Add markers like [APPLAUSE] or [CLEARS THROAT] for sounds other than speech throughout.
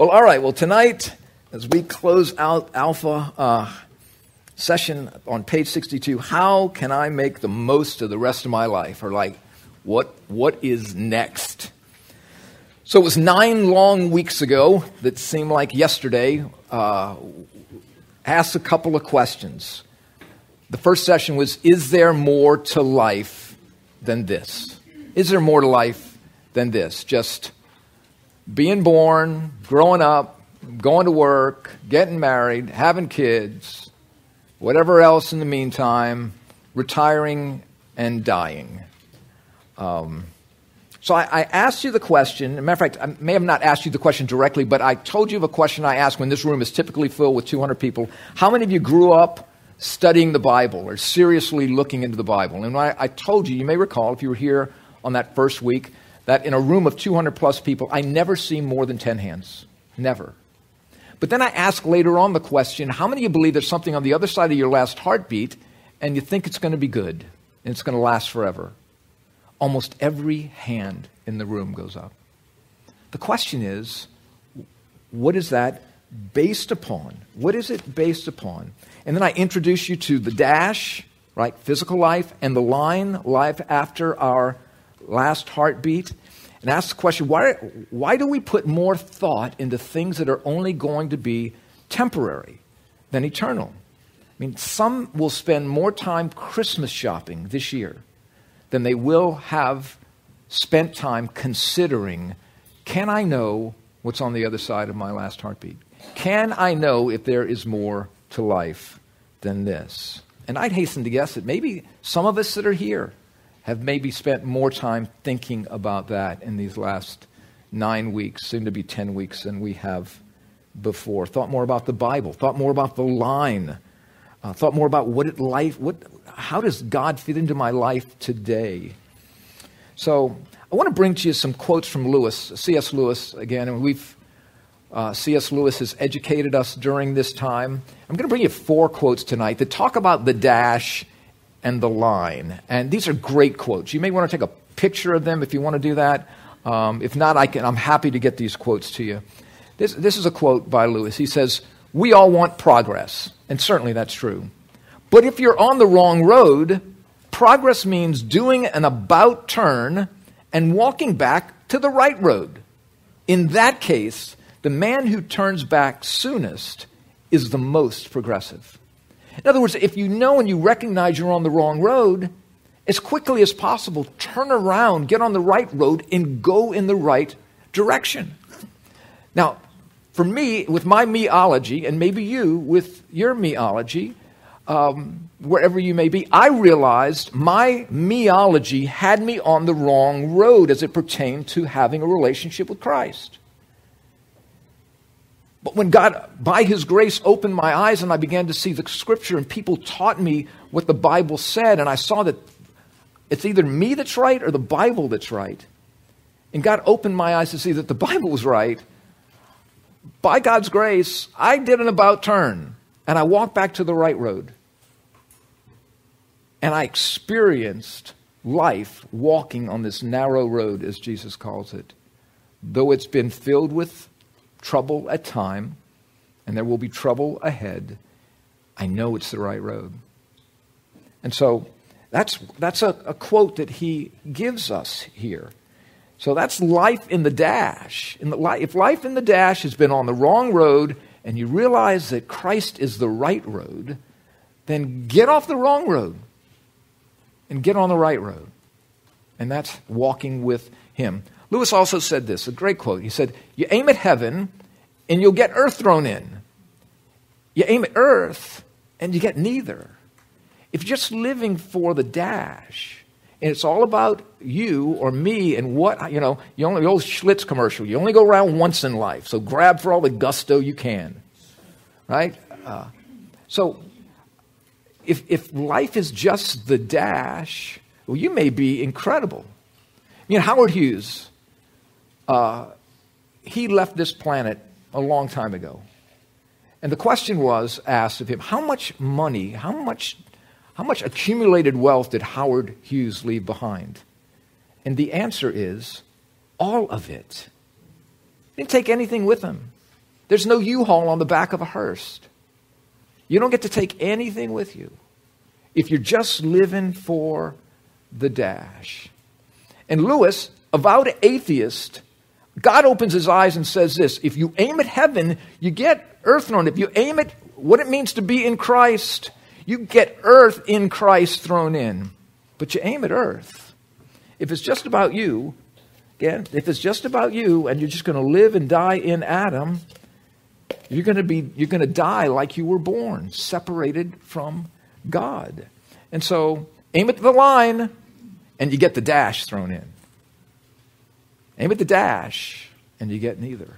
Well, all right. Well, tonight, as we close out Alpha uh, session on page 62, how can I make the most of the rest of my life? Or, like, what, what is next? So it was nine long weeks ago that seemed like yesterday. Uh, asked a couple of questions. The first session was Is there more to life than this? Is there more to life than this? Just being born, growing up, going to work, getting married, having kids, whatever else in the meantime, retiring and dying. Um, so I, I, asked you the question. As a matter of fact, I may have not asked you the question directly, but I told you of a question I ask when this room is typically filled with 200 people. How many of you grew up studying the Bible or seriously looking into the Bible? And I, I told you, you may recall, if you were here on that first week, that in a room of 200 plus people, I never see more than 10 hands. Never. But then I ask later on the question how many of you believe there's something on the other side of your last heartbeat and you think it's going to be good and it's going to last forever? Almost every hand in the room goes up. The question is what is that based upon? What is it based upon? And then I introduce you to the dash, right? Physical life, and the line, life after our last heartbeat, and ask the question why, why do we put more thought into things that are only going to be temporary than eternal? I mean, some will spend more time Christmas shopping this year than they will have spent time considering can I know what's on the other side of my last heartbeat? Can I know if there is more to life than this? And I'd hasten to guess that maybe some of us that are here have maybe spent more time thinking about that in these last nine weeks, soon to be 10 weeks, than we have before. Thought more about the Bible, thought more about the line, uh, thought more about what it life, what, how does God fit into my life today? So I want to bring to you some quotes from Lewis, C.S. Lewis, again, and we've uh, C.S. Lewis has educated us during this time. I'm going to bring you four quotes tonight that talk about the dash and the line. And these are great quotes. You may want to take a picture of them if you want to do that. Um, if not, I can, I'm happy to get these quotes to you. This, this is a quote by Lewis. He says, We all want progress. And certainly that's true. But if you're on the wrong road, progress means doing an about turn and walking back to the right road. In that case, the man who turns back soonest is the most progressive. In other words, if you know and you recognize you're on the wrong road, as quickly as possible, turn around, get on the right road, and go in the right direction. Now, for me, with my meology, and maybe you with your meology, um, wherever you may be, I realized my meology had me on the wrong road as it pertained to having a relationship with Christ. But when God, by His grace, opened my eyes and I began to see the scripture and people taught me what the Bible said, and I saw that it's either me that's right or the Bible that's right. And God opened my eyes to see that the [LAUGHS] Bible was right. By God's grace, I did an about turn and I walked back to the right road. And I experienced life walking on this narrow road, as Jesus calls it. Though it's been filled with trouble at time, and there will be trouble ahead, I know it's the right road. And so that's, that's a, a quote that he gives us here. So that's life in the dash. In the li- if life in the dash has been on the wrong road and you realize that Christ is the right road, then get off the wrong road and get on the right road. And that's walking with Him. Lewis also said this, a great quote. He said, You aim at heaven and you'll get earth thrown in. You aim at earth and you get neither. If you're just living for the dash, and it's all about you or me and what, you know, you only, the old Schlitz commercial, you only go around once in life, so grab for all the gusto you can. Right? Uh, so if, if life is just the dash, well, you may be incredible. You know, Howard Hughes, uh, he left this planet a long time ago. And the question was asked of him how much money, how much, how much accumulated wealth did Howard Hughes leave behind? And the answer is all of it. He didn't take anything with him. There's no U Haul on the back of a hearse. You don't get to take anything with you if you're just living for the dash. And Lewis, avowed atheist, God opens his eyes and says this if you aim at heaven, you get earth thrown. If you aim at what it means to be in Christ, you get earth in Christ thrown in. But you aim at earth. If it's just about you, again, if it's just about you and you're just going to live and die in Adam, you're going to be you're going to die like you were born, separated from God. And so aim at the line and you get the dash thrown in. Aim at the dash and you get neither.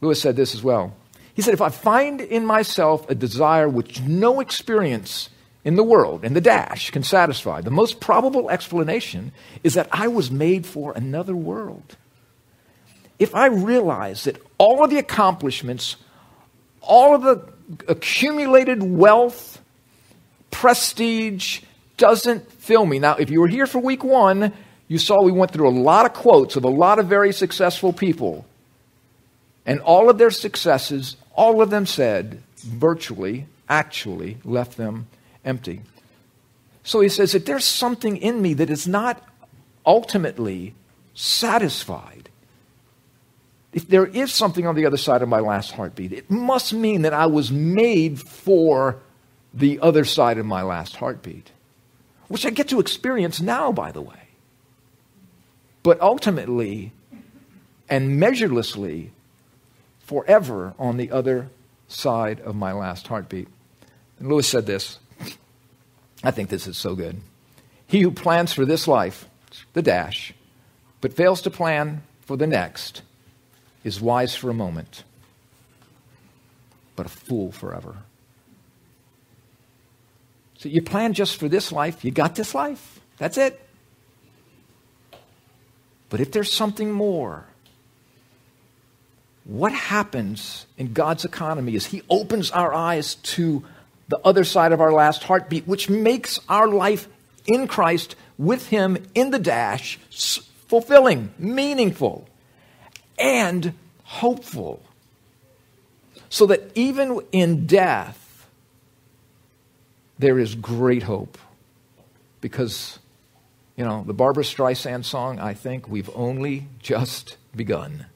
Lewis said this as well. He said, If I find in myself a desire which no experience in the world, in the dash, can satisfy, the most probable explanation is that I was made for another world if I realize that all of the accomplishments, all of the accumulated wealth, prestige doesn't fill me. Now, if you were here for week one, you saw we went through a lot of quotes of a lot of very successful people. And all of their successes, all of them said, virtually, actually, left them empty. So he says that there's something in me that is not ultimately satisfied if there is something on the other side of my last heartbeat, it must mean that I was made for the other side of my last heartbeat, which I get to experience now, by the way. But ultimately and measurelessly, forever on the other side of my last heartbeat. And Lewis said this. I think this is so good. He who plans for this life, the dash, but fails to plan for the next, is wise for a moment, but a fool forever. So you plan just for this life, you got this life. That's it. But if there's something more, what happens in God's economy is He opens our eyes to the other side of our last heartbeat, which makes our life in Christ with Him in the dash fulfilling, meaningful and hopeful. So that even in death, there is great hope. Because, you know, the Barbra Streisand song, I think, we've only just begun,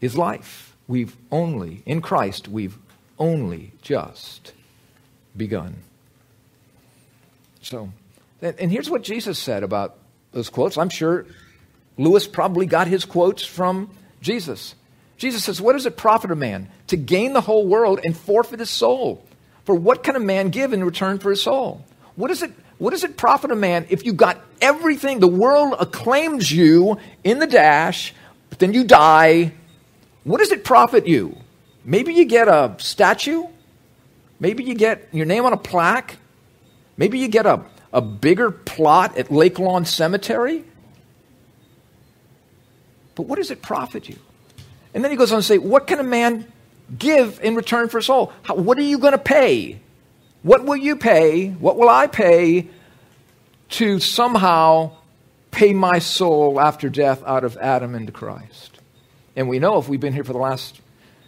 is life. We've only, in Christ, we've only just begun. So, and here's what Jesus said about those quotes. I'm sure Lewis probably got his quotes from Jesus. Jesus says, What does it profit a man to gain the whole world and forfeit his soul? For what can a man give in return for his soul? What, is it, what does it profit a man if you got everything, the world acclaims you in the dash, but then you die? What does it profit you? Maybe you get a statue. Maybe you get your name on a plaque. Maybe you get a, a bigger plot at Lake Lawn Cemetery. But what does it profit you? And then he goes on to say, What can a man give in return for his soul? How, what are you going to pay? What will you pay? What will I pay to somehow pay my soul after death out of Adam into Christ? And we know if we've been here for the last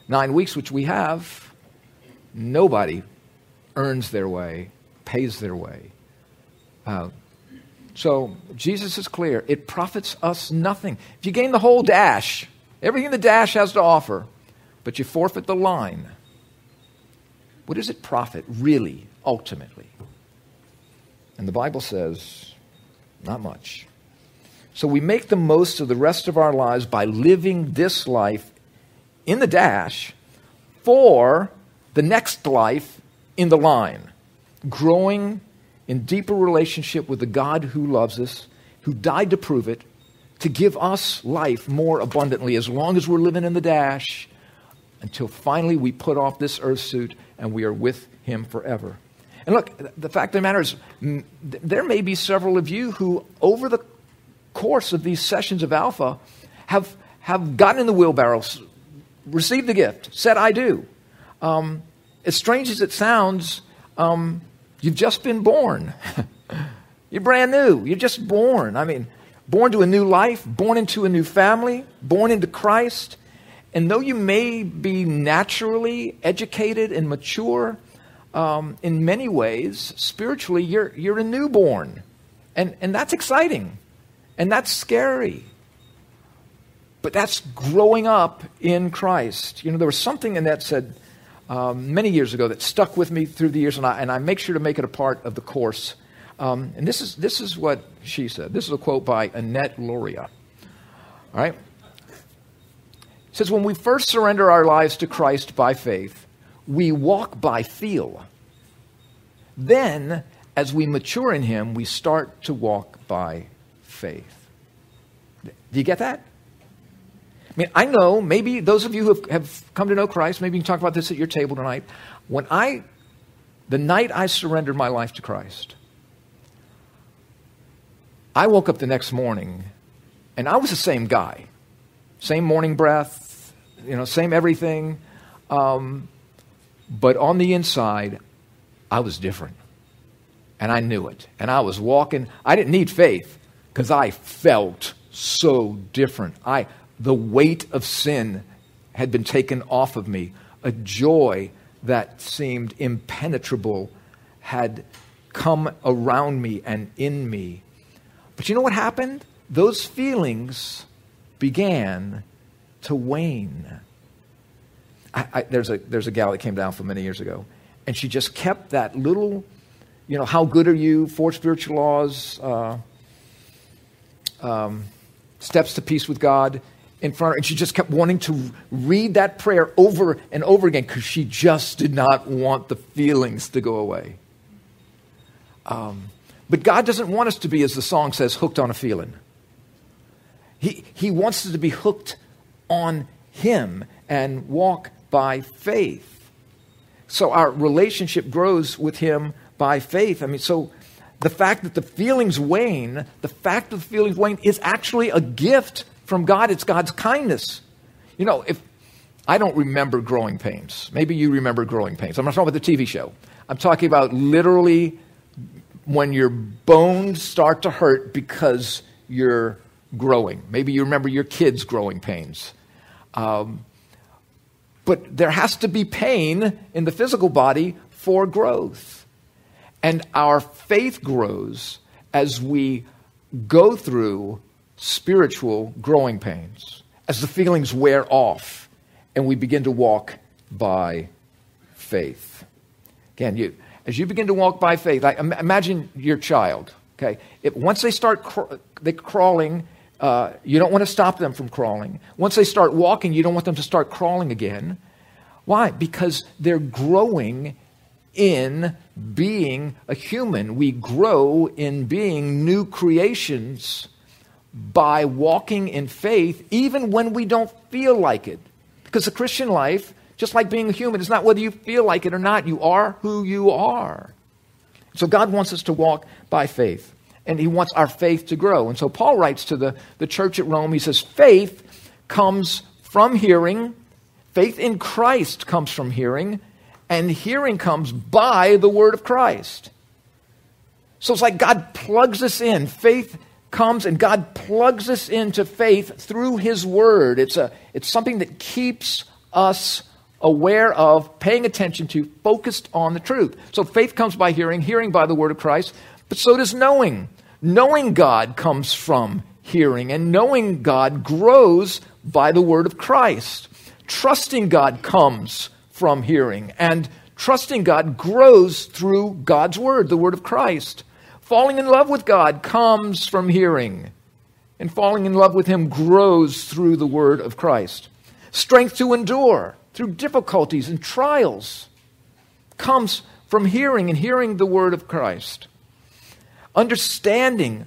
nine weeks, which we have, nobody earns their way, pays their way out. So Jesus is clear. It profits us nothing. If you gain the whole dash, everything the dash has to offer, but you forfeit the line, what does it profit really, ultimately? And the Bible says, not much. So we make the most of the rest of our lives by living this life in the dash for the next life in the line, growing in deeper relationship with the God who loves us, who died to prove it, to give us life more abundantly as long as we're living in the dash until finally we put off this earth suit and we are with him forever. And look, the fact of the matter is, there may be several of you who, over the course of these sessions of Alpha, have, have gotten in the wheelbarrows, received the gift, said, I do. Um, as strange as it sounds, um, You've just been born. [LAUGHS] You're brand new. You're just born. I mean, born to a new life, born into a new family, born into Christ. and though you may be naturally educated and mature, um, in many ways, spiritually, you're, you're a newborn. And, and that's exciting. And that's scary. But that's growing up in Christ. You know, there was something in that said um, many years ago that stuck with me through the years, and I, and I make sure to make it a part of the course. Um, and this is, this is what she said. This is a quote by Annette Luria. All right? It says, When we first surrender our lives to Christ by faith, we walk by feel. Then, as we mature in Him, we start to walk by faith. Do you get that? I mean, I know maybe those of you who have, come to know Christ, maybe you can talk about this at your table tonight. When I, the night I surrendered my life to Christ, I woke up the next morning and I was the same guy. Same morning breath, you know, same everything. Um, but on the inside, I was different. And I knew it. And I was walking. I didn't need faith because I felt so different. I, the weight of sin had been taken off of me. A joy that seemed impenetrable had come around me and in me. But you know what happened? Those feelings began to wane. I, I, there's, a, there's a gal that came down from many years ago, and she just kept that little, you know, how good are you, four spiritual laws, uh, um, steps to peace with God in front of her. And she just kept wanting to read that prayer over and over again because she just did not want the feelings to go away. Um, but God doesn't want us to be, as the song says, hooked on a feeling. He, he wants us to be hooked on Him and walk by faith. So our relationship grows with Him by faith. I mean, so the fact that the feelings wane, the fact that the feelings wane is actually a gift from God. It's God's kindness. You know, if I don't remember growing pains, maybe you remember growing pains. I'm not talking about the TV show. I'm talking about literally when your bones start to hurt because you're growing. Maybe you remember your kids' growing pains. Um, but there has to be pain in the physical body for growth. And our faith grows as we go through spiritual growing pains, as the feelings wear off and we begin to walk by faith. Again, you, as you begin to walk by faith, I, imagine your child. Okay, if, once they start cr- they crawling uh, you don't want to stop them from crawling. Once they start walking, you don't want them to start crawling again. Why? Because they're growing in being a human. We grow in being new creations by walking in faith, even when we don't feel like it. Because the Christian life, just like being a human, is not whether you feel like it or not. You are who you are. So God wants us to walk by faith and he wants our faith to grow. And so Paul writes to the, the church at Rome, he says, faith comes from hearing, faith in Christ comes from hearing, and hearing comes by the word of Christ. So it's like God plugs us in. Faith comes and God plugs us into faith through his word. It's, a, it's something that keeps us aware of, paying attention to, focused on the truth. So faith comes by hearing, hearing by the word of Christ. But so does knowing. Knowing God comes from hearing, and knowing God grows by the word of Christ. Trusting God comes from hearing, and trusting God grows through God's word, the word of Christ. Falling in love with God comes from hearing, and falling in love with Him grows through the word of Christ. Strength to endure through difficulties and trials comes from hearing and hearing the word of Christ. Understanding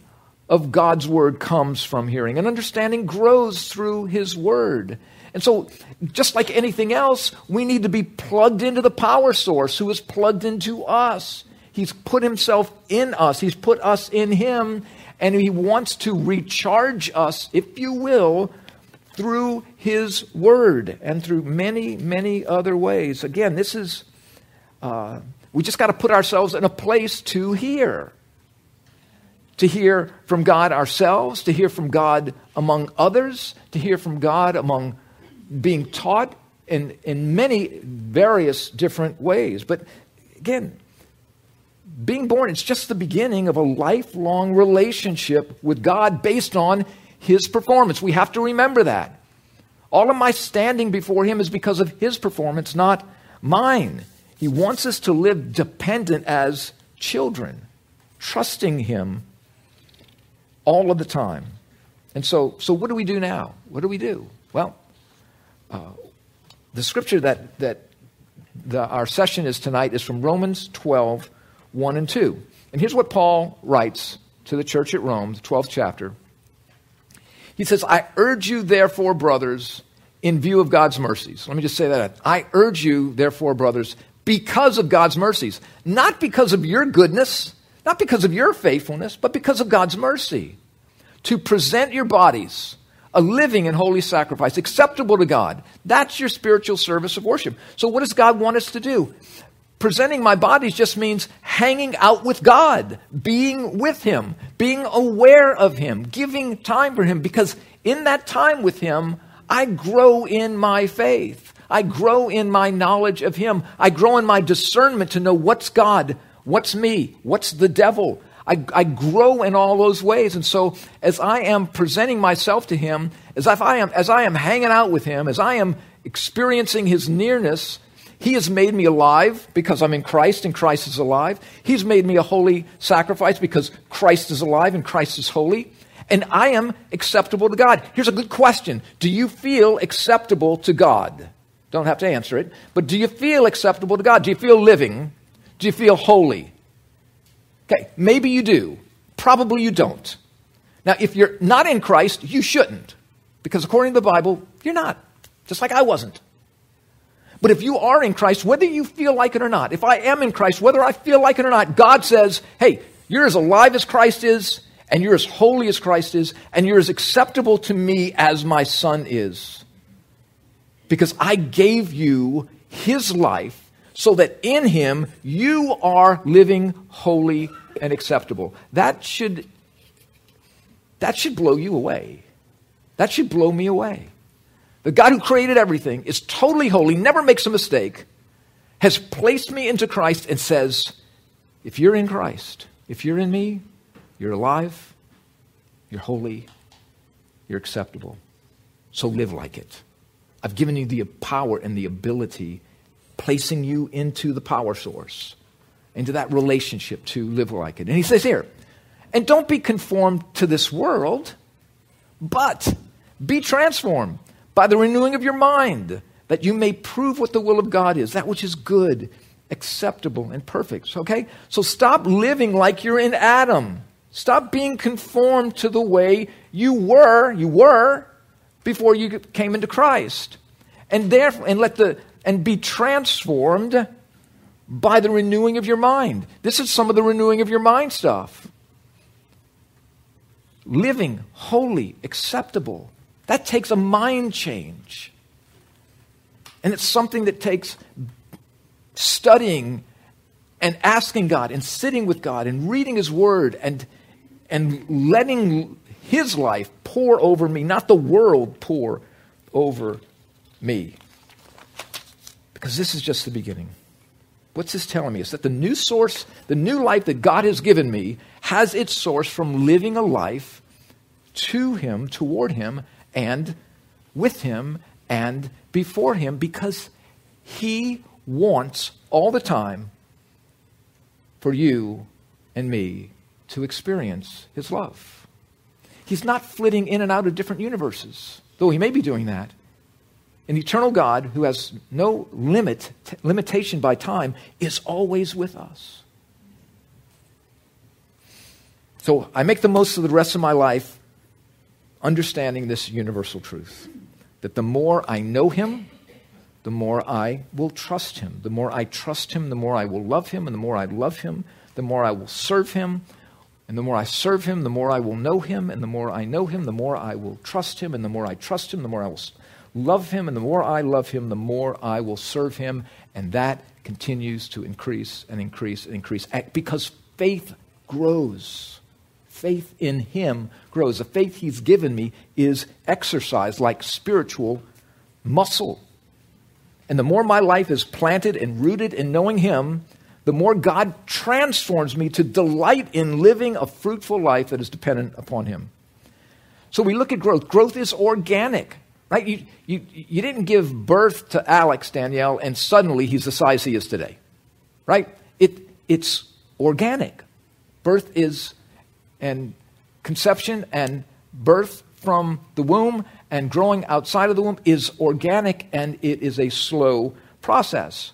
of God's word comes from hearing, and understanding grows through his word. And so, just like anything else, we need to be plugged into the power source who is plugged into us. He's put himself in us, he's put us in him, and he wants to recharge us, if you will, through his word and through many, many other ways. Again, this is, uh, we just got to put ourselves in a place to hear to hear from God ourselves, to hear from God among others, to hear from God among being taught in, in many various different ways. But again, being born, it's just the beginning of a lifelong relationship with God based on His performance. We have to remember that. All of my standing before Him is because of His performance, not mine. He wants us to live dependent as children, trusting Him all of the time. And so, so what do we do now? What do we do? Well, uh, the scripture that, that the, our session is tonight is from Romans 12, 1 and 2. And here's what Paul writes to the church at Rome, the 12th chapter. He says, I urge you, therefore, brothers, in view of God's mercies. Let me just say that. I urge you, therefore, brothers, because of God's mercies. Not because of your goodness, not because of your faithfulness, but because of God's mercy. To present your bodies a living and holy sacrifice, acceptable to God. That's your spiritual service of worship. So, what does God want us to do? Presenting my bodies just means hanging out with God, being with Him, being aware of Him, giving time for Him, because in that time with Him, I grow in my faith. I grow in my knowledge of Him. I grow in my discernment to know what's God, what's me, what's the devil, I, I grow in all those ways. And so as I am presenting myself to him, as if I am, as I am hanging out with him, as I am experiencing his nearness, he has made me alive because I'm in Christ and Christ is alive. He's made me a holy sacrifice because Christ is alive and Christ is holy. And I am acceptable to God. Here's a good question Do you feel acceptable to God? Don't have to answer it, but do you feel acceptable to God? Do you feel living? Do you feel holy? Okay, maybe you do. Probably you don't. Now, if you're not in Christ, you shouldn't. Because according to the Bible, you're not. Just like I wasn't. But if you are in Christ, whether you feel like it or not, if I am in Christ, whether I feel like it or not, God says, hey, you're as alive as Christ is, and you're as holy as Christ is, and you're as acceptable to me as my son is. Because I gave you his life so that in him you are living holy and acceptable. That should, that should blow you away. That should blow me away. The God who created everything is totally holy, never makes a mistake, has placed me into Christ and says, if you're in Christ, if you're in me, you're alive, you're holy, you're acceptable. So live like it. I've given you the power and the ability placing you into the power source, into that relationship to live like it. And he says here, and don't be conformed to this world, but be transformed by the renewing of your mind, that you may prove what the will of God is, that which is good, acceptable, and perfect. Okay? So stop living like you're in Adam. Stop being conformed to the way you were, you were before you came into Christ. And therefore, and let the and be transformed by the renewing of your mind. This is some of the renewing of your mind stuff. Living holy, acceptable. That takes a mind change. And it's something that takes studying and asking God and sitting with God and reading His Word and, and letting His life pour over me, not the world pour over me. Because this is just the beginning. What's this telling me? Is that the new source, the new life that God has given me, has its source from living a life to Him, toward Him, and with Him, and before Him, because He wants all the time for you and me to experience His love. He's not flitting in and out of different universes, though He may be doing that an eternal God who has no limit, t- limitation by time is always with us. So I make the most of the rest of my life understanding this universal truth that the more I know Him, the more I will trust Him. The more I trust Him, the more I will love Him. And the more I love Him, the more I will serve Him. And the more I serve Him, the more I will know Him. And the more I know Him, the more I will trust Him. And the more I trust Him, the more I will love him, and the more I love him, the more I will serve him. And that continues to increase and increase and increase because faith grows. Faith in him grows. The faith he's given me is exercised like spiritual muscle. And the more my life is planted and rooted in knowing Him, the more God transforms me to delight in living a fruitful life that is dependent upon Him. So we look at growth. Growth is organic, right? You, you, you didn't give birth to Alex, Danielle, and suddenly he's the size he is today, right? It, it's organic. Birth is, and conception and birth from the womb and growing outside of the womb is organic and it is a slow process.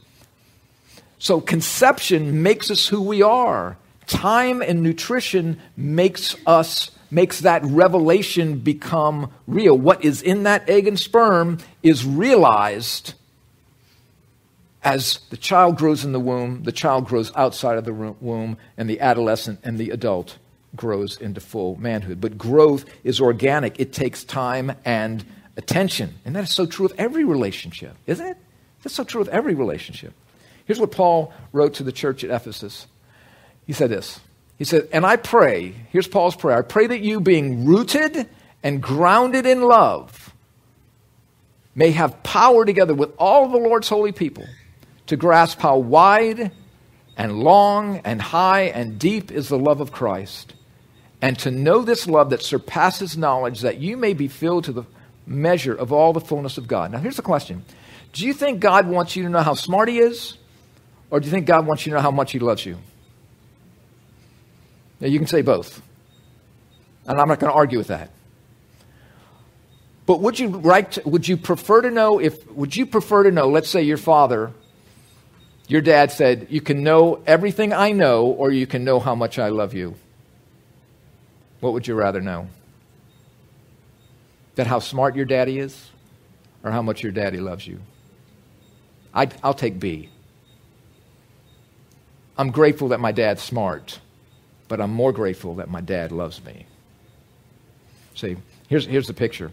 So conception makes us who we are. Time and nutrition makes us makes that revelation become real. What is in that egg and sperm is realized as the child grows in the womb, the child grows outside of the womb, and the adolescent and the adult grows into full manhood. But growth is organic, it takes time and attention. And that is so true of every relationship, isn't it? That's so true of every relationship. Here's what Paul wrote to the church at Ephesus. He said this. He said, And I pray, here's Paul's prayer I pray that you, being rooted and grounded in love, may have power together with all the Lord's holy people to grasp how wide and long and high and deep is the love of Christ, and to know this love that surpasses knowledge, that you may be filled to the measure of all the fullness of God. Now, here's the question Do you think God wants you to know how smart He is, or do you think God wants you to know how much He loves you? Now, you can say both. And I'm not going to argue with that. But would you, like would you prefer to know if, would you prefer to know, let's say your father your dad said, You can know everything I know, or you can know how much I love you. What would you rather know? That how smart your daddy is, or how much your daddy loves you? I, i will take B. I'm grateful that my dad's smart, but I'm more grateful that my dad loves me. See, here's, here's the picture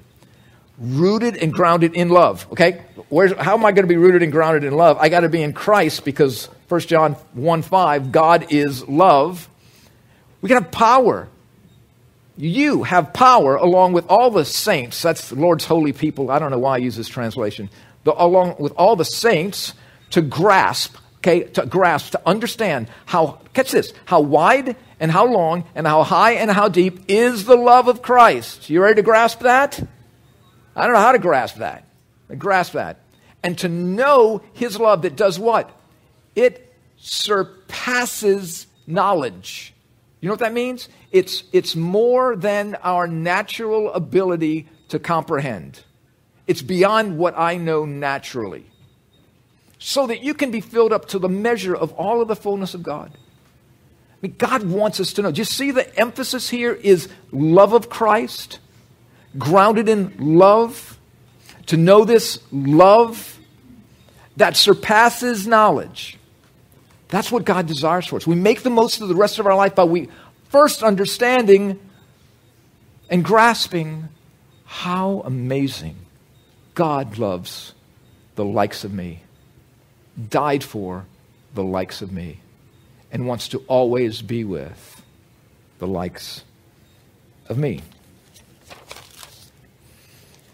rooted and grounded in love. Okay? Where's, how am I going to be rooted and grounded in love? I got to be in Christ because 1 John 1 5, God is love. We can have power. You have power along with all the saints. That's the Lord's holy people. I don't know why I use this translation. But along with all the saints to grasp, okay, to grasp, to understand how, catch this, how wide and how long and how high and how deep is the love of Christ. You ready to grasp that? I don't know how to grasp that. Grasp that. And to know his love that does what? It surpasses knowledge. You know what that means? It's, it's more than our natural ability to comprehend. It's beyond what I know naturally. So that you can be filled up to the measure of all of the fullness of God. I mean, God wants us to know. Do you see the emphasis here is love of Christ? grounded in love, to know this love that surpasses knowledge. That's what God desires for us. We make the most of the rest of our life by we first understanding and grasping how amazing God loves the likes of me, died for the likes of me, and wants to always be with the likes of me.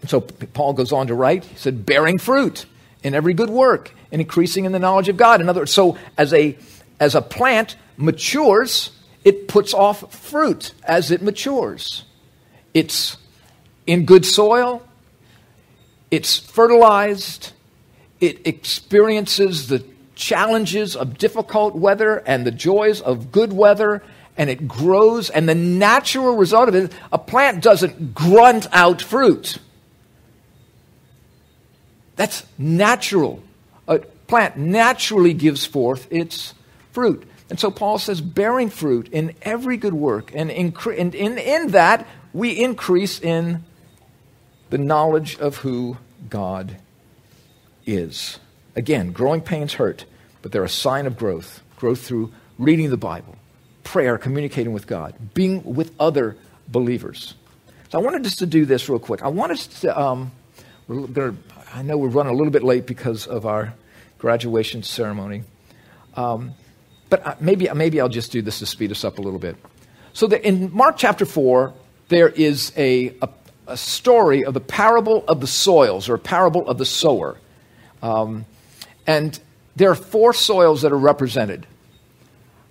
So Paul goes on to write, he said, bearing fruit in every good work and increasing in the knowledge of God. In other words, so as a, as a plant matures, it puts off fruit as it matures. It's in good soil, it's fertilized, it experiences the challenges of difficult weather and the joys of good weather, and it grows. And the natural result of it, a plant doesn't grunt out fruit. That's natural. A plant naturally gives forth its fruit. And so Paul says, bearing fruit in every good work, and, incre- and in, in that we increase in the knowledge of who God is. Again, growing pains hurt, but they're a sign of growth. Growth through reading the Bible, prayer, communicating with God, being with other believers. So I wanted us to do this real quick. I want us to, um, we're to I know we're running a little bit late because of our graduation ceremony. Um, but maybe, maybe I'll just do this to speed us up a little bit. So in Mark chapter 4, there is a, a, a story of the parable of the soils or parable of the sower. Um, and there are four soils that are represented.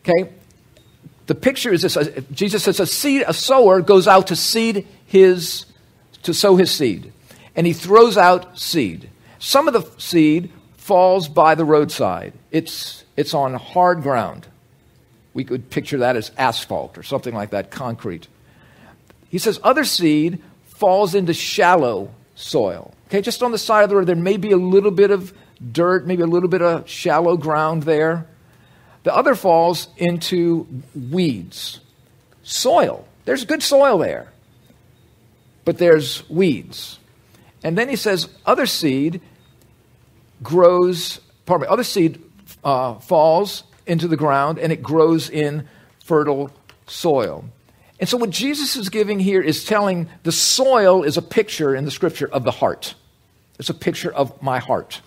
Okay? The picture is this uh, Jesus says a seed, a sower goes out to seed his, to sow his seed. And he throws out seed. Some of the seed falls by the roadside. It's, it's on hard ground. We could picture that as asphalt or something like that, concrete. He says other seed falls into shallow soil. Okay, just on the side of the road, there may be a little bit of dirt, maybe a little bit of shallow ground there. The other falls into weeds, soil. There's good soil there, but there's weeds. And then he says other seed grows, pardon me, other seed uh, falls into the ground and it grows in fertile soil. And so, what Jesus is giving here is telling the soil is a picture in the scripture of the heart. It's a picture of my heart.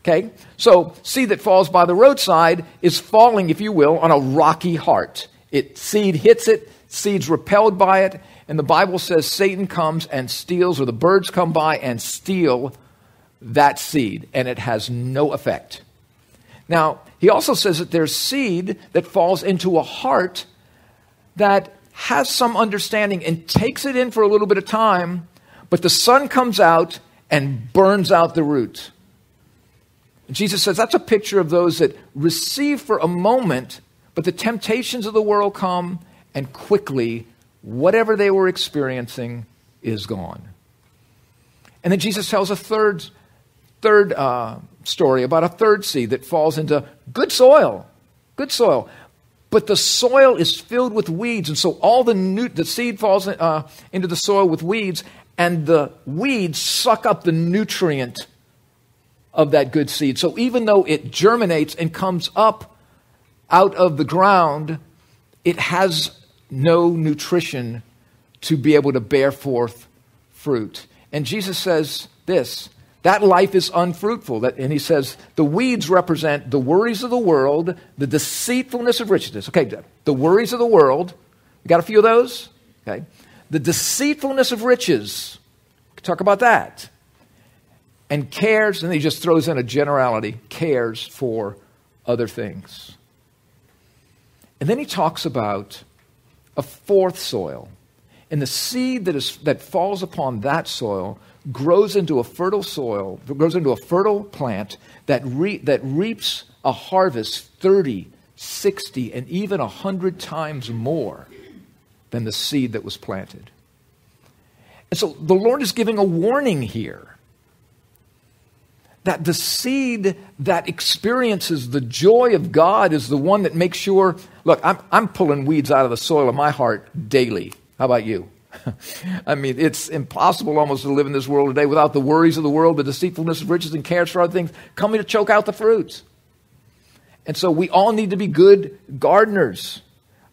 Okay? So, seed that falls by the roadside is falling, if you will, on a rocky heart. It seed hits it, seed's repelled by it, and the Bible says Satan comes and steals, or the birds come by and steal that seed, and it has no effect. Now, he also says that there's seed that falls into a heart that has some understanding and takes it in for a little bit of time, but the sun comes out and burns out the root. Jesus says that's a picture of those that receive for a moment, but the temptations of the world come, and quickly, whatever they were experiencing is gone. And then Jesus tells a third, third uh, story about a third seed that falls into good soil. Good soil. But the soil is filled with weeds, and so all the, nu- the seed falls uh, into the soil with weeds, and the weeds suck up the nutrient of that good seed. So even though it germinates and comes up out of the ground, it has no nutrition to be able to bear forth fruit. And Jesus says this that life is unfruitful. And he says the weeds represent the worries of the world, the deceitfulness of riches. Okay, the worries of the world. You got a few of those? Okay. The deceitfulness of riches. Talk about that and cares, and he just throws in a generality, cares for other things. And then he talks about a fourth soil. And the seed that, is, that falls upon that soil grows into a fertile soil, grows into a fertile plant that, re, that reaps a harvest 30, 60, and even 100 times more than the seed that was planted. And so the Lord is giving a warning here that the seed that experiences the joy of God is the one that makes sure. Look, I'm, I'm pulling weeds out of the soil of my heart daily. How about you? [LAUGHS] I mean, it's impossible almost to live in this world today without the worries of the world, the deceitfulness of riches, and cares for other things coming to choke out the fruits. And so we all need to be good gardeners.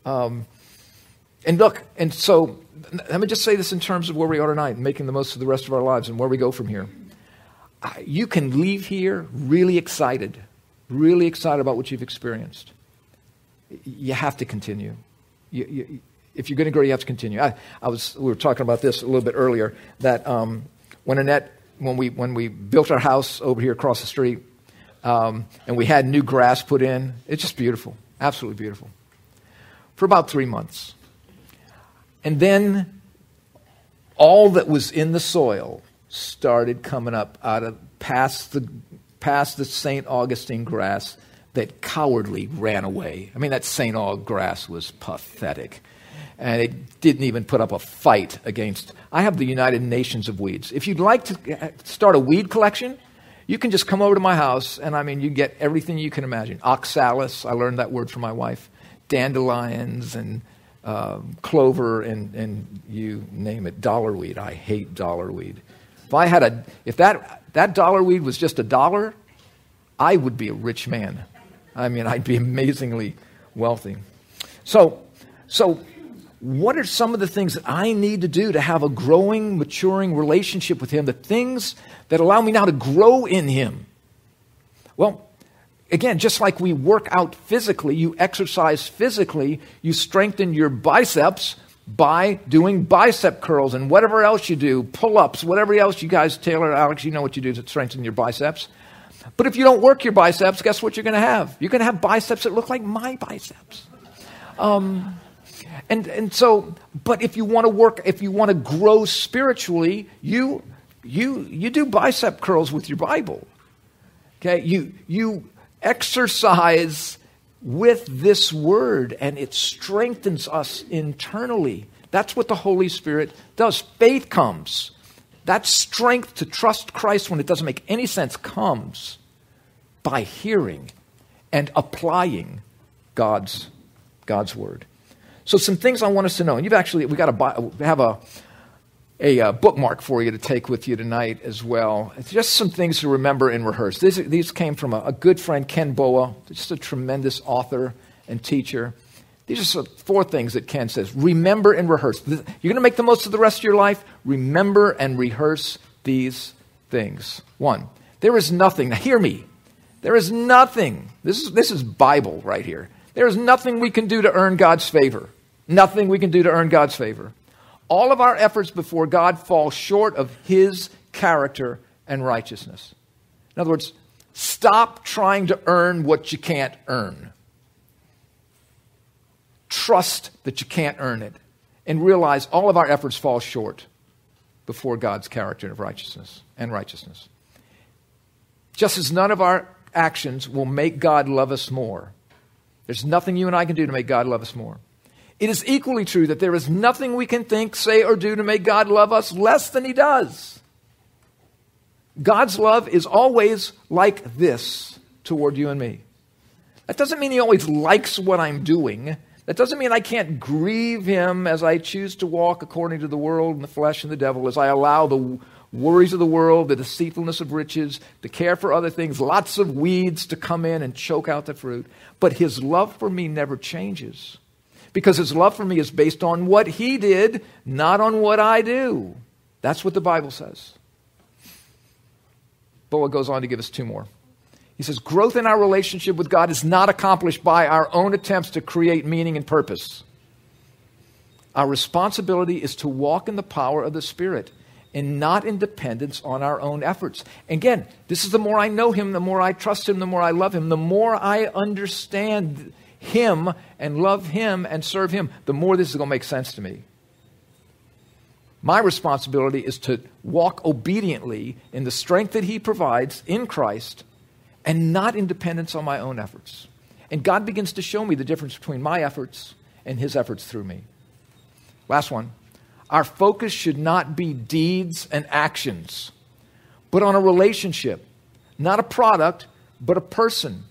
Um, and look, and so let me just say this in terms of where we are tonight, making the most of the rest of our lives and where we go from here you can leave here really excited, really excited about what you've experienced. You have to continue. You, you, if you're going to grow, you have to continue. I, I, was, we were talking about this a little bit earlier that um, when Annette, when we, when we built our house over here across the street, um, and we had new grass put in, it's just beautiful, absolutely beautiful, for about three months. And then all that was in the soil started coming up out of past the past the St. Augustine grass that cowardly ran away. I mean, that St. Aug grass was pathetic. And it didn't even put up a fight against. I have the United Nations of Weeds. If you'd like to start a weed collection, you can just come over to my house, and I mean, you get everything you can imagine. Oxalis, I learned that word from my wife, dandelions, and uh, clover, and, and you name it, dollarweed. I hate dollarweed. If I had a, if that, that dollar weed was just a dollar, I would be a rich man. I mean, I'd be amazingly wealthy. So, so what are some of the things that I need to do to have a growing, maturing relationship with Him? The things that allow me now to grow in Him? Well, again, just like we work out physically, you exercise physically, you strengthen your biceps, by doing bicep curls and whatever else you do, pull ups, whatever else you guys, Taylor, Alex, you know what you do to strengthen your biceps. But if you don't work your biceps, guess what you're going to have? You're going to have biceps that look like my biceps. Um, and, and so, but if you want to work, if you want to grow spiritually, you, you, you do bicep curls with your Bible. Okay? You, you exercise with this word and it strengthens us internally. That's what the Holy Spirit does. Faith comes. That strength to trust Christ when it doesn't make any sense comes by hearing and applying God's, God's word. So, some things I want us to know, and you've actually, we got to have a, a uh, bookmark for you to take with you tonight as well. It's just some things to remember and rehearse. These, these came from a, a good friend, Ken Boa, just a tremendous author and teacher. These are four things that Ken says. Remember and rehearse. You're going to make the most of the rest of your life. Remember and rehearse these things. One, there is nothing, now hear me, there is nothing, this is, this is Bible right here. There is nothing we can do to earn God's favor. Nothing we can do to earn God's favor. All of our efforts before God fall short of His character and righteousness. In other words, stop trying to earn what you can't earn. Trust that you can't earn it and realize all of our efforts fall short before God's character of righteousness and righteousness. Just as none of our actions will make God love us more, there's nothing you and I can do to make God love us more. It is equally true that there is nothing we can think, say, or do to make God love us less than He does. God's love is always like this toward you and me. That doesn't mean He always likes what I'm doing. That doesn't mean I can't grieve Him as I choose to walk according to the world and the flesh and the devil, as I allow the worries of the world, the deceitfulness of riches, the care for other things, lots of weeds to come in and choke out the fruit. But His love for me never changes because his love for me is based on what he did, not on what I do. That's what the Bible says. Boa goes on to give us two more. He says, Growth in our relationship with God is not accomplished by our own attempts to create meaning and purpose. Our responsibility is to walk in the power of the Spirit and not in dependence on our own efforts. Again, this is the more I know Him, the more I trust Him, the more I love Him, the more I understand him and love Him and serve Him, the more this is going to make sense to me. My responsibility is to walk obediently in the strength that He provides in Christ and not in dependence on my own efforts. And God begins to show me the difference between my efforts and His efforts through me. Last one. Our focus should not be deeds and actions, but on a relationship, not a product, but a person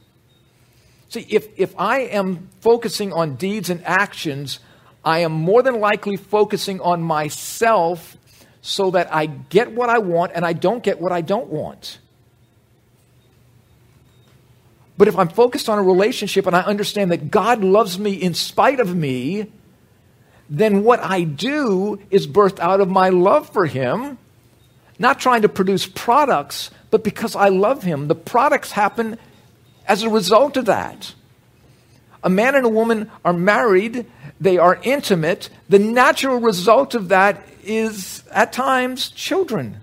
See, if, if I am focusing on deeds and actions, I am more than likely focusing on myself so that I get what I want and I don't get what I don't want. But if I'm focused on a relationship and I understand that God loves me in spite of me, then what I do is birthed out of my love for Him, not trying to produce products, but because I love Him. The products happen as a result of that. A man and a woman are married, they are intimate. The natural result of that is, at times, children,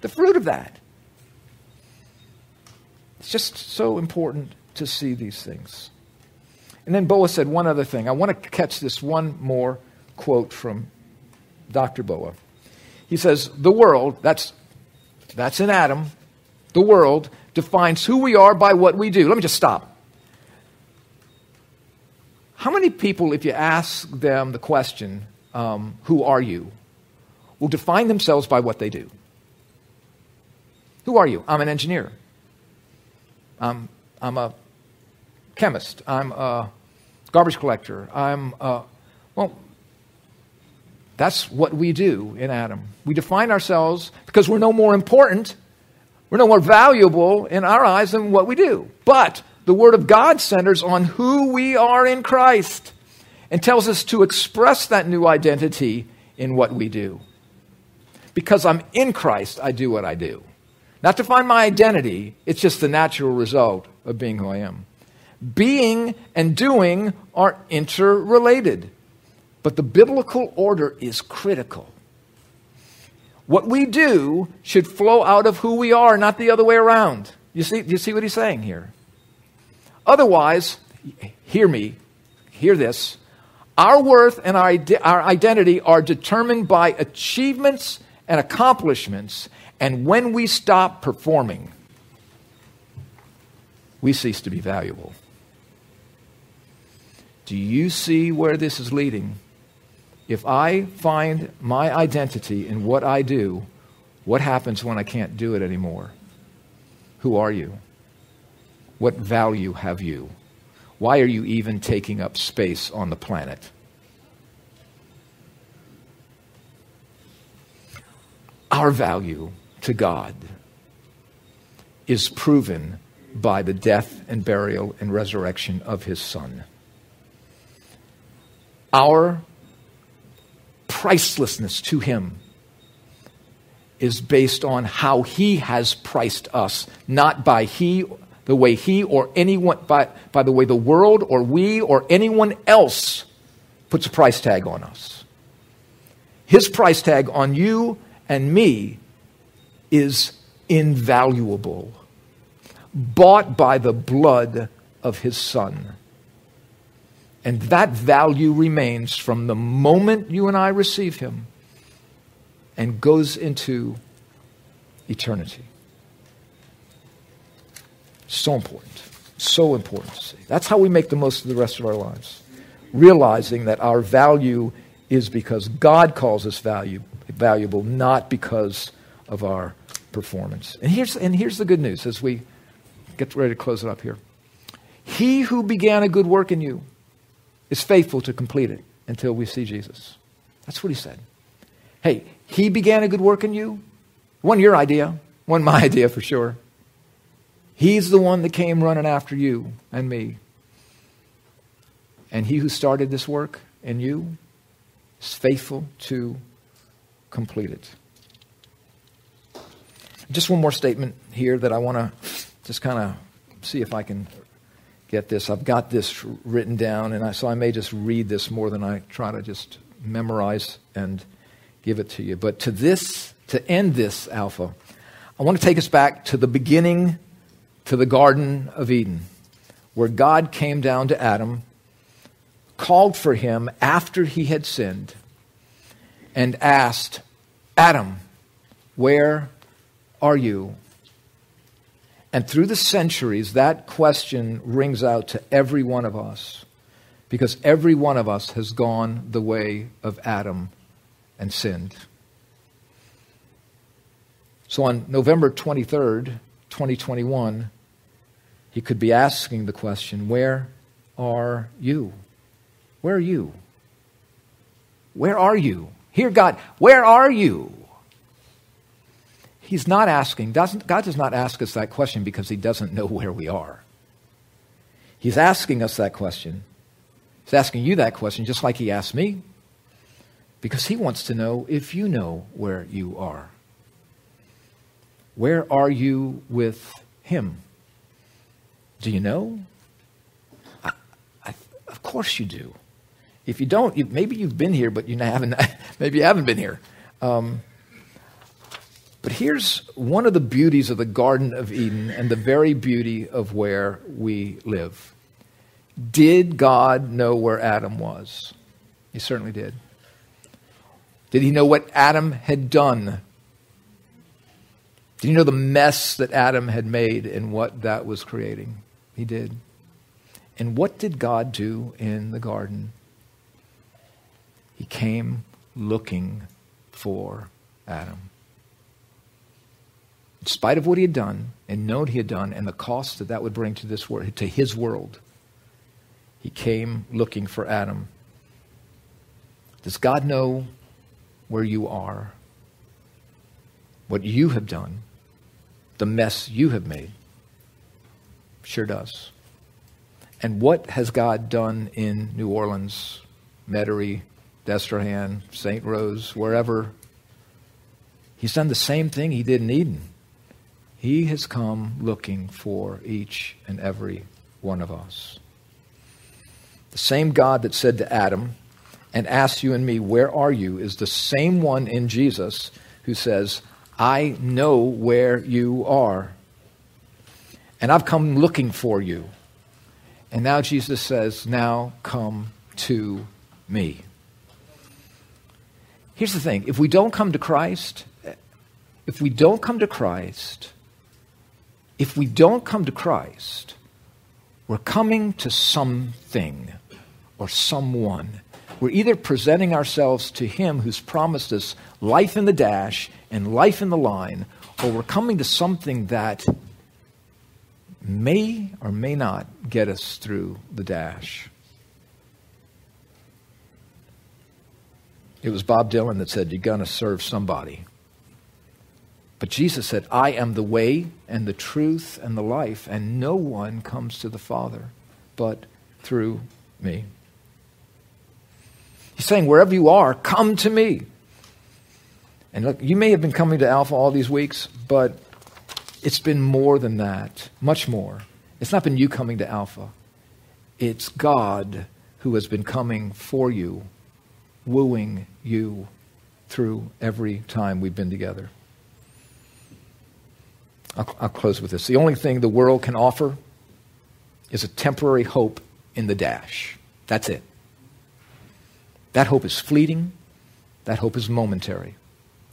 the fruit of that. It's just so important to see these things. And then Boa said one other thing. I want to catch this one more quote from Dr. Boa. He says, The world, that's, that's in Adam, the world defines who we are by what we do. Let me just stop. How many people, if you ask them the question, um, who are you, will define themselves by what they do? Who are you? I'm an engineer. I'm, I'm a chemist. I'm a garbage collector. I'm a, well, that's what we do in Adam. We define ourselves because we're no more important we're no more valuable in our eyes than what we do. But the Word of God centers on who we are in Christ and tells us to express that new identity in what we do. Because I'm in Christ, I do what I do. Not to find my identity, it's just the natural result of being who I am. Being and doing are interrelated. But the biblical order is critical. What we do should flow out of who we are, not the other way around. You see, you see what he's saying here? Otherwise, hear me, hear this. Our worth and our, our identity are determined by achievements and accomplishments, and when we stop performing, we cease to be valuable. Do you see where this is leading? If I find my identity in what I do, what happens when I can't do it anymore? Who are you? What value have you? Why are you even taking up space on the planet? Our value to God is proven by the death and burial and resurrection of his Son. Our pricelessness to Him is based on how He has priced us, not by He, the way He or anyone, by, by the way the world or we or anyone else puts a price tag on us. His price tag on you and me is invaluable, bought by the blood of His Son. And that value remains from the moment you and I receive Him and goes into eternity. So important. So important to see. That's how we make the most of the rest of our lives. Realizing that our value is because God calls us value, valuable, not because of our performance. And here's, and here's the good news as we get ready to close it up here. He who began a good work in you is faithful to complete it until we see Jesus. That's what he said. Hey, he began a good work in you. One your idea, one my [LAUGHS] idea for sure. He's the one that came running after you and me. And he who started this work in you is faithful to complete it. Just one more statement here that I want to just kind of see if I can get this. I've got this written down, and I, so I may just read this more than I try to just memorize and give it to you. But to this, to end this alpha, I want to take us back to the beginning, to the Garden of Eden, where God came down to Adam, called for him after he had sinned, and asked, Adam, where are you? And through the centuries, that question rings out to every one of us because every one of us has gone the way of Adam and sinned. So on November 23rd, 2021, he could be asking the question Where are you? Where are you? Where are you? Here, God, where are you? He's not asking, doesn't, God does not ask us that question because he doesn't know where we are. He's asking us that question. He's asking you that question just like he asked me because he wants to know if you know where you are. Where are you with him? Do you know? I, I, of course you do. If you don't, you, maybe you've been here, but you haven't. [LAUGHS] maybe you haven't been here. Um, but here's one of the beauties of the Garden of Eden and the very beauty of where we live. Did God know where Adam was? He certainly did. Did he know what Adam had done? Did he know the mess that Adam had made and what that was creating? He did. And what did God do in the garden? He came looking for Adam in spite of what he had done and known he had done and the cost that that would bring to this world, to his world, he came looking for Adam. Does God know where you are? What you have done? The mess you have made? Sure does. And what has God done in New Orleans, Metairie, Destrehan, St. Rose, wherever? He's done the same thing he did in Eden. He has come looking for each and every one of us. The same God that said to Adam, and asks you and me, Where are you? is the same one in Jesus who says, I know where you are. And I've come looking for you. And now Jesus says, Now come to me. Here's the thing if we don't come to Christ, if we don't come to Christ, if we don't come to Christ, we're coming to something or someone. We're either presenting ourselves to Him who's promised us life in the dash and life in the line, or we're coming to something that may or may not get us through the dash. It was Bob Dylan that said, You're going to serve somebody. But Jesus said, I am the way and the truth and the life, and no one comes to the Father but through me. He's saying, wherever you are, come to me. And look, you may have been coming to Alpha all these weeks, but it's been more than that, much more. It's not been you coming to Alpha, it's God who has been coming for you, wooing you through every time we've been together. I'll, I'll close with this. The only thing the world can offer is a temporary hope in the dash. That's it. That hope is fleeting. That hope is momentary.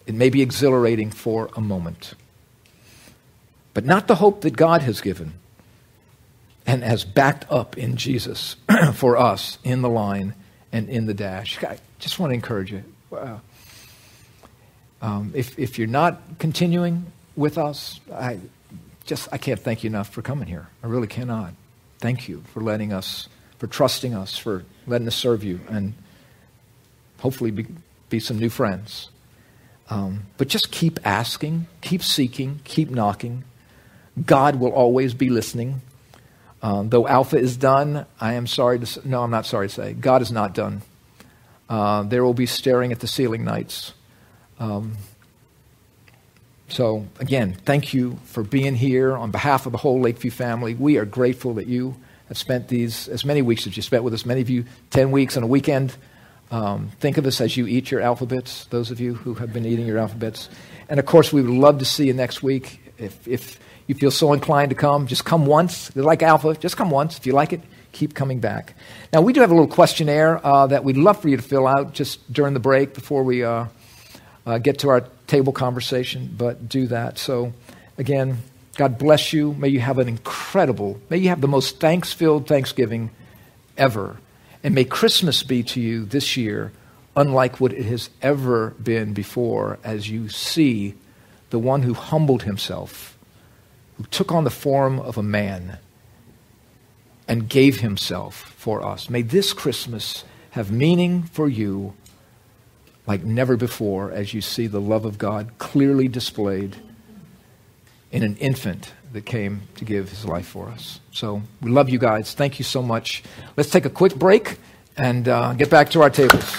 It may be exhilarating for a moment, but not the hope that God has given and has backed up in Jesus [CLEARS THROAT] for us in the line and in the dash. I just want to encourage you. Um, if, if you're not continuing with us. I just I can't thank you enough for coming here. I really cannot. Thank you for letting us, for trusting us, for letting us serve you, and hopefully be, be some new friends. Um, but just keep asking, keep seeking, keep knocking. God will always be listening. Um, though Alpha is done, I am sorry to say, no, I'm not sorry to say, God is not done. Uh, there will be staring at the ceiling nights. Um, so, again, thank you for being here on behalf of the whole Lakeview family. We are grateful that you have spent these, as many weeks as you spent with us, many of you 10 weeks and a weekend. Um, think of us as you eat your alphabets, those of you who have been eating your alphabets. And of course, we would love to see you next week. If, if you feel so inclined to come, just come once. They're like Alpha, just come once. If you like it, keep coming back. Now, we do have a little questionnaire uh, that we'd love for you to fill out just during the break before we uh, uh, get to our table conversation, but do that. So, again, God bless you. May you have an incredible, may you have the most thanks filled Thanksgiving ever. And may Christmas be to you this year unlike what it has ever been before as you see the one who humbled himself, who took on the form of a man and gave himself for us. May this Christmas have meaning for you like never before as you see the love of God clearly displayed in an infant that came to give his life for us. So we love you guys. Thank you so much. Let's take a quick break and uh, get back to our tables.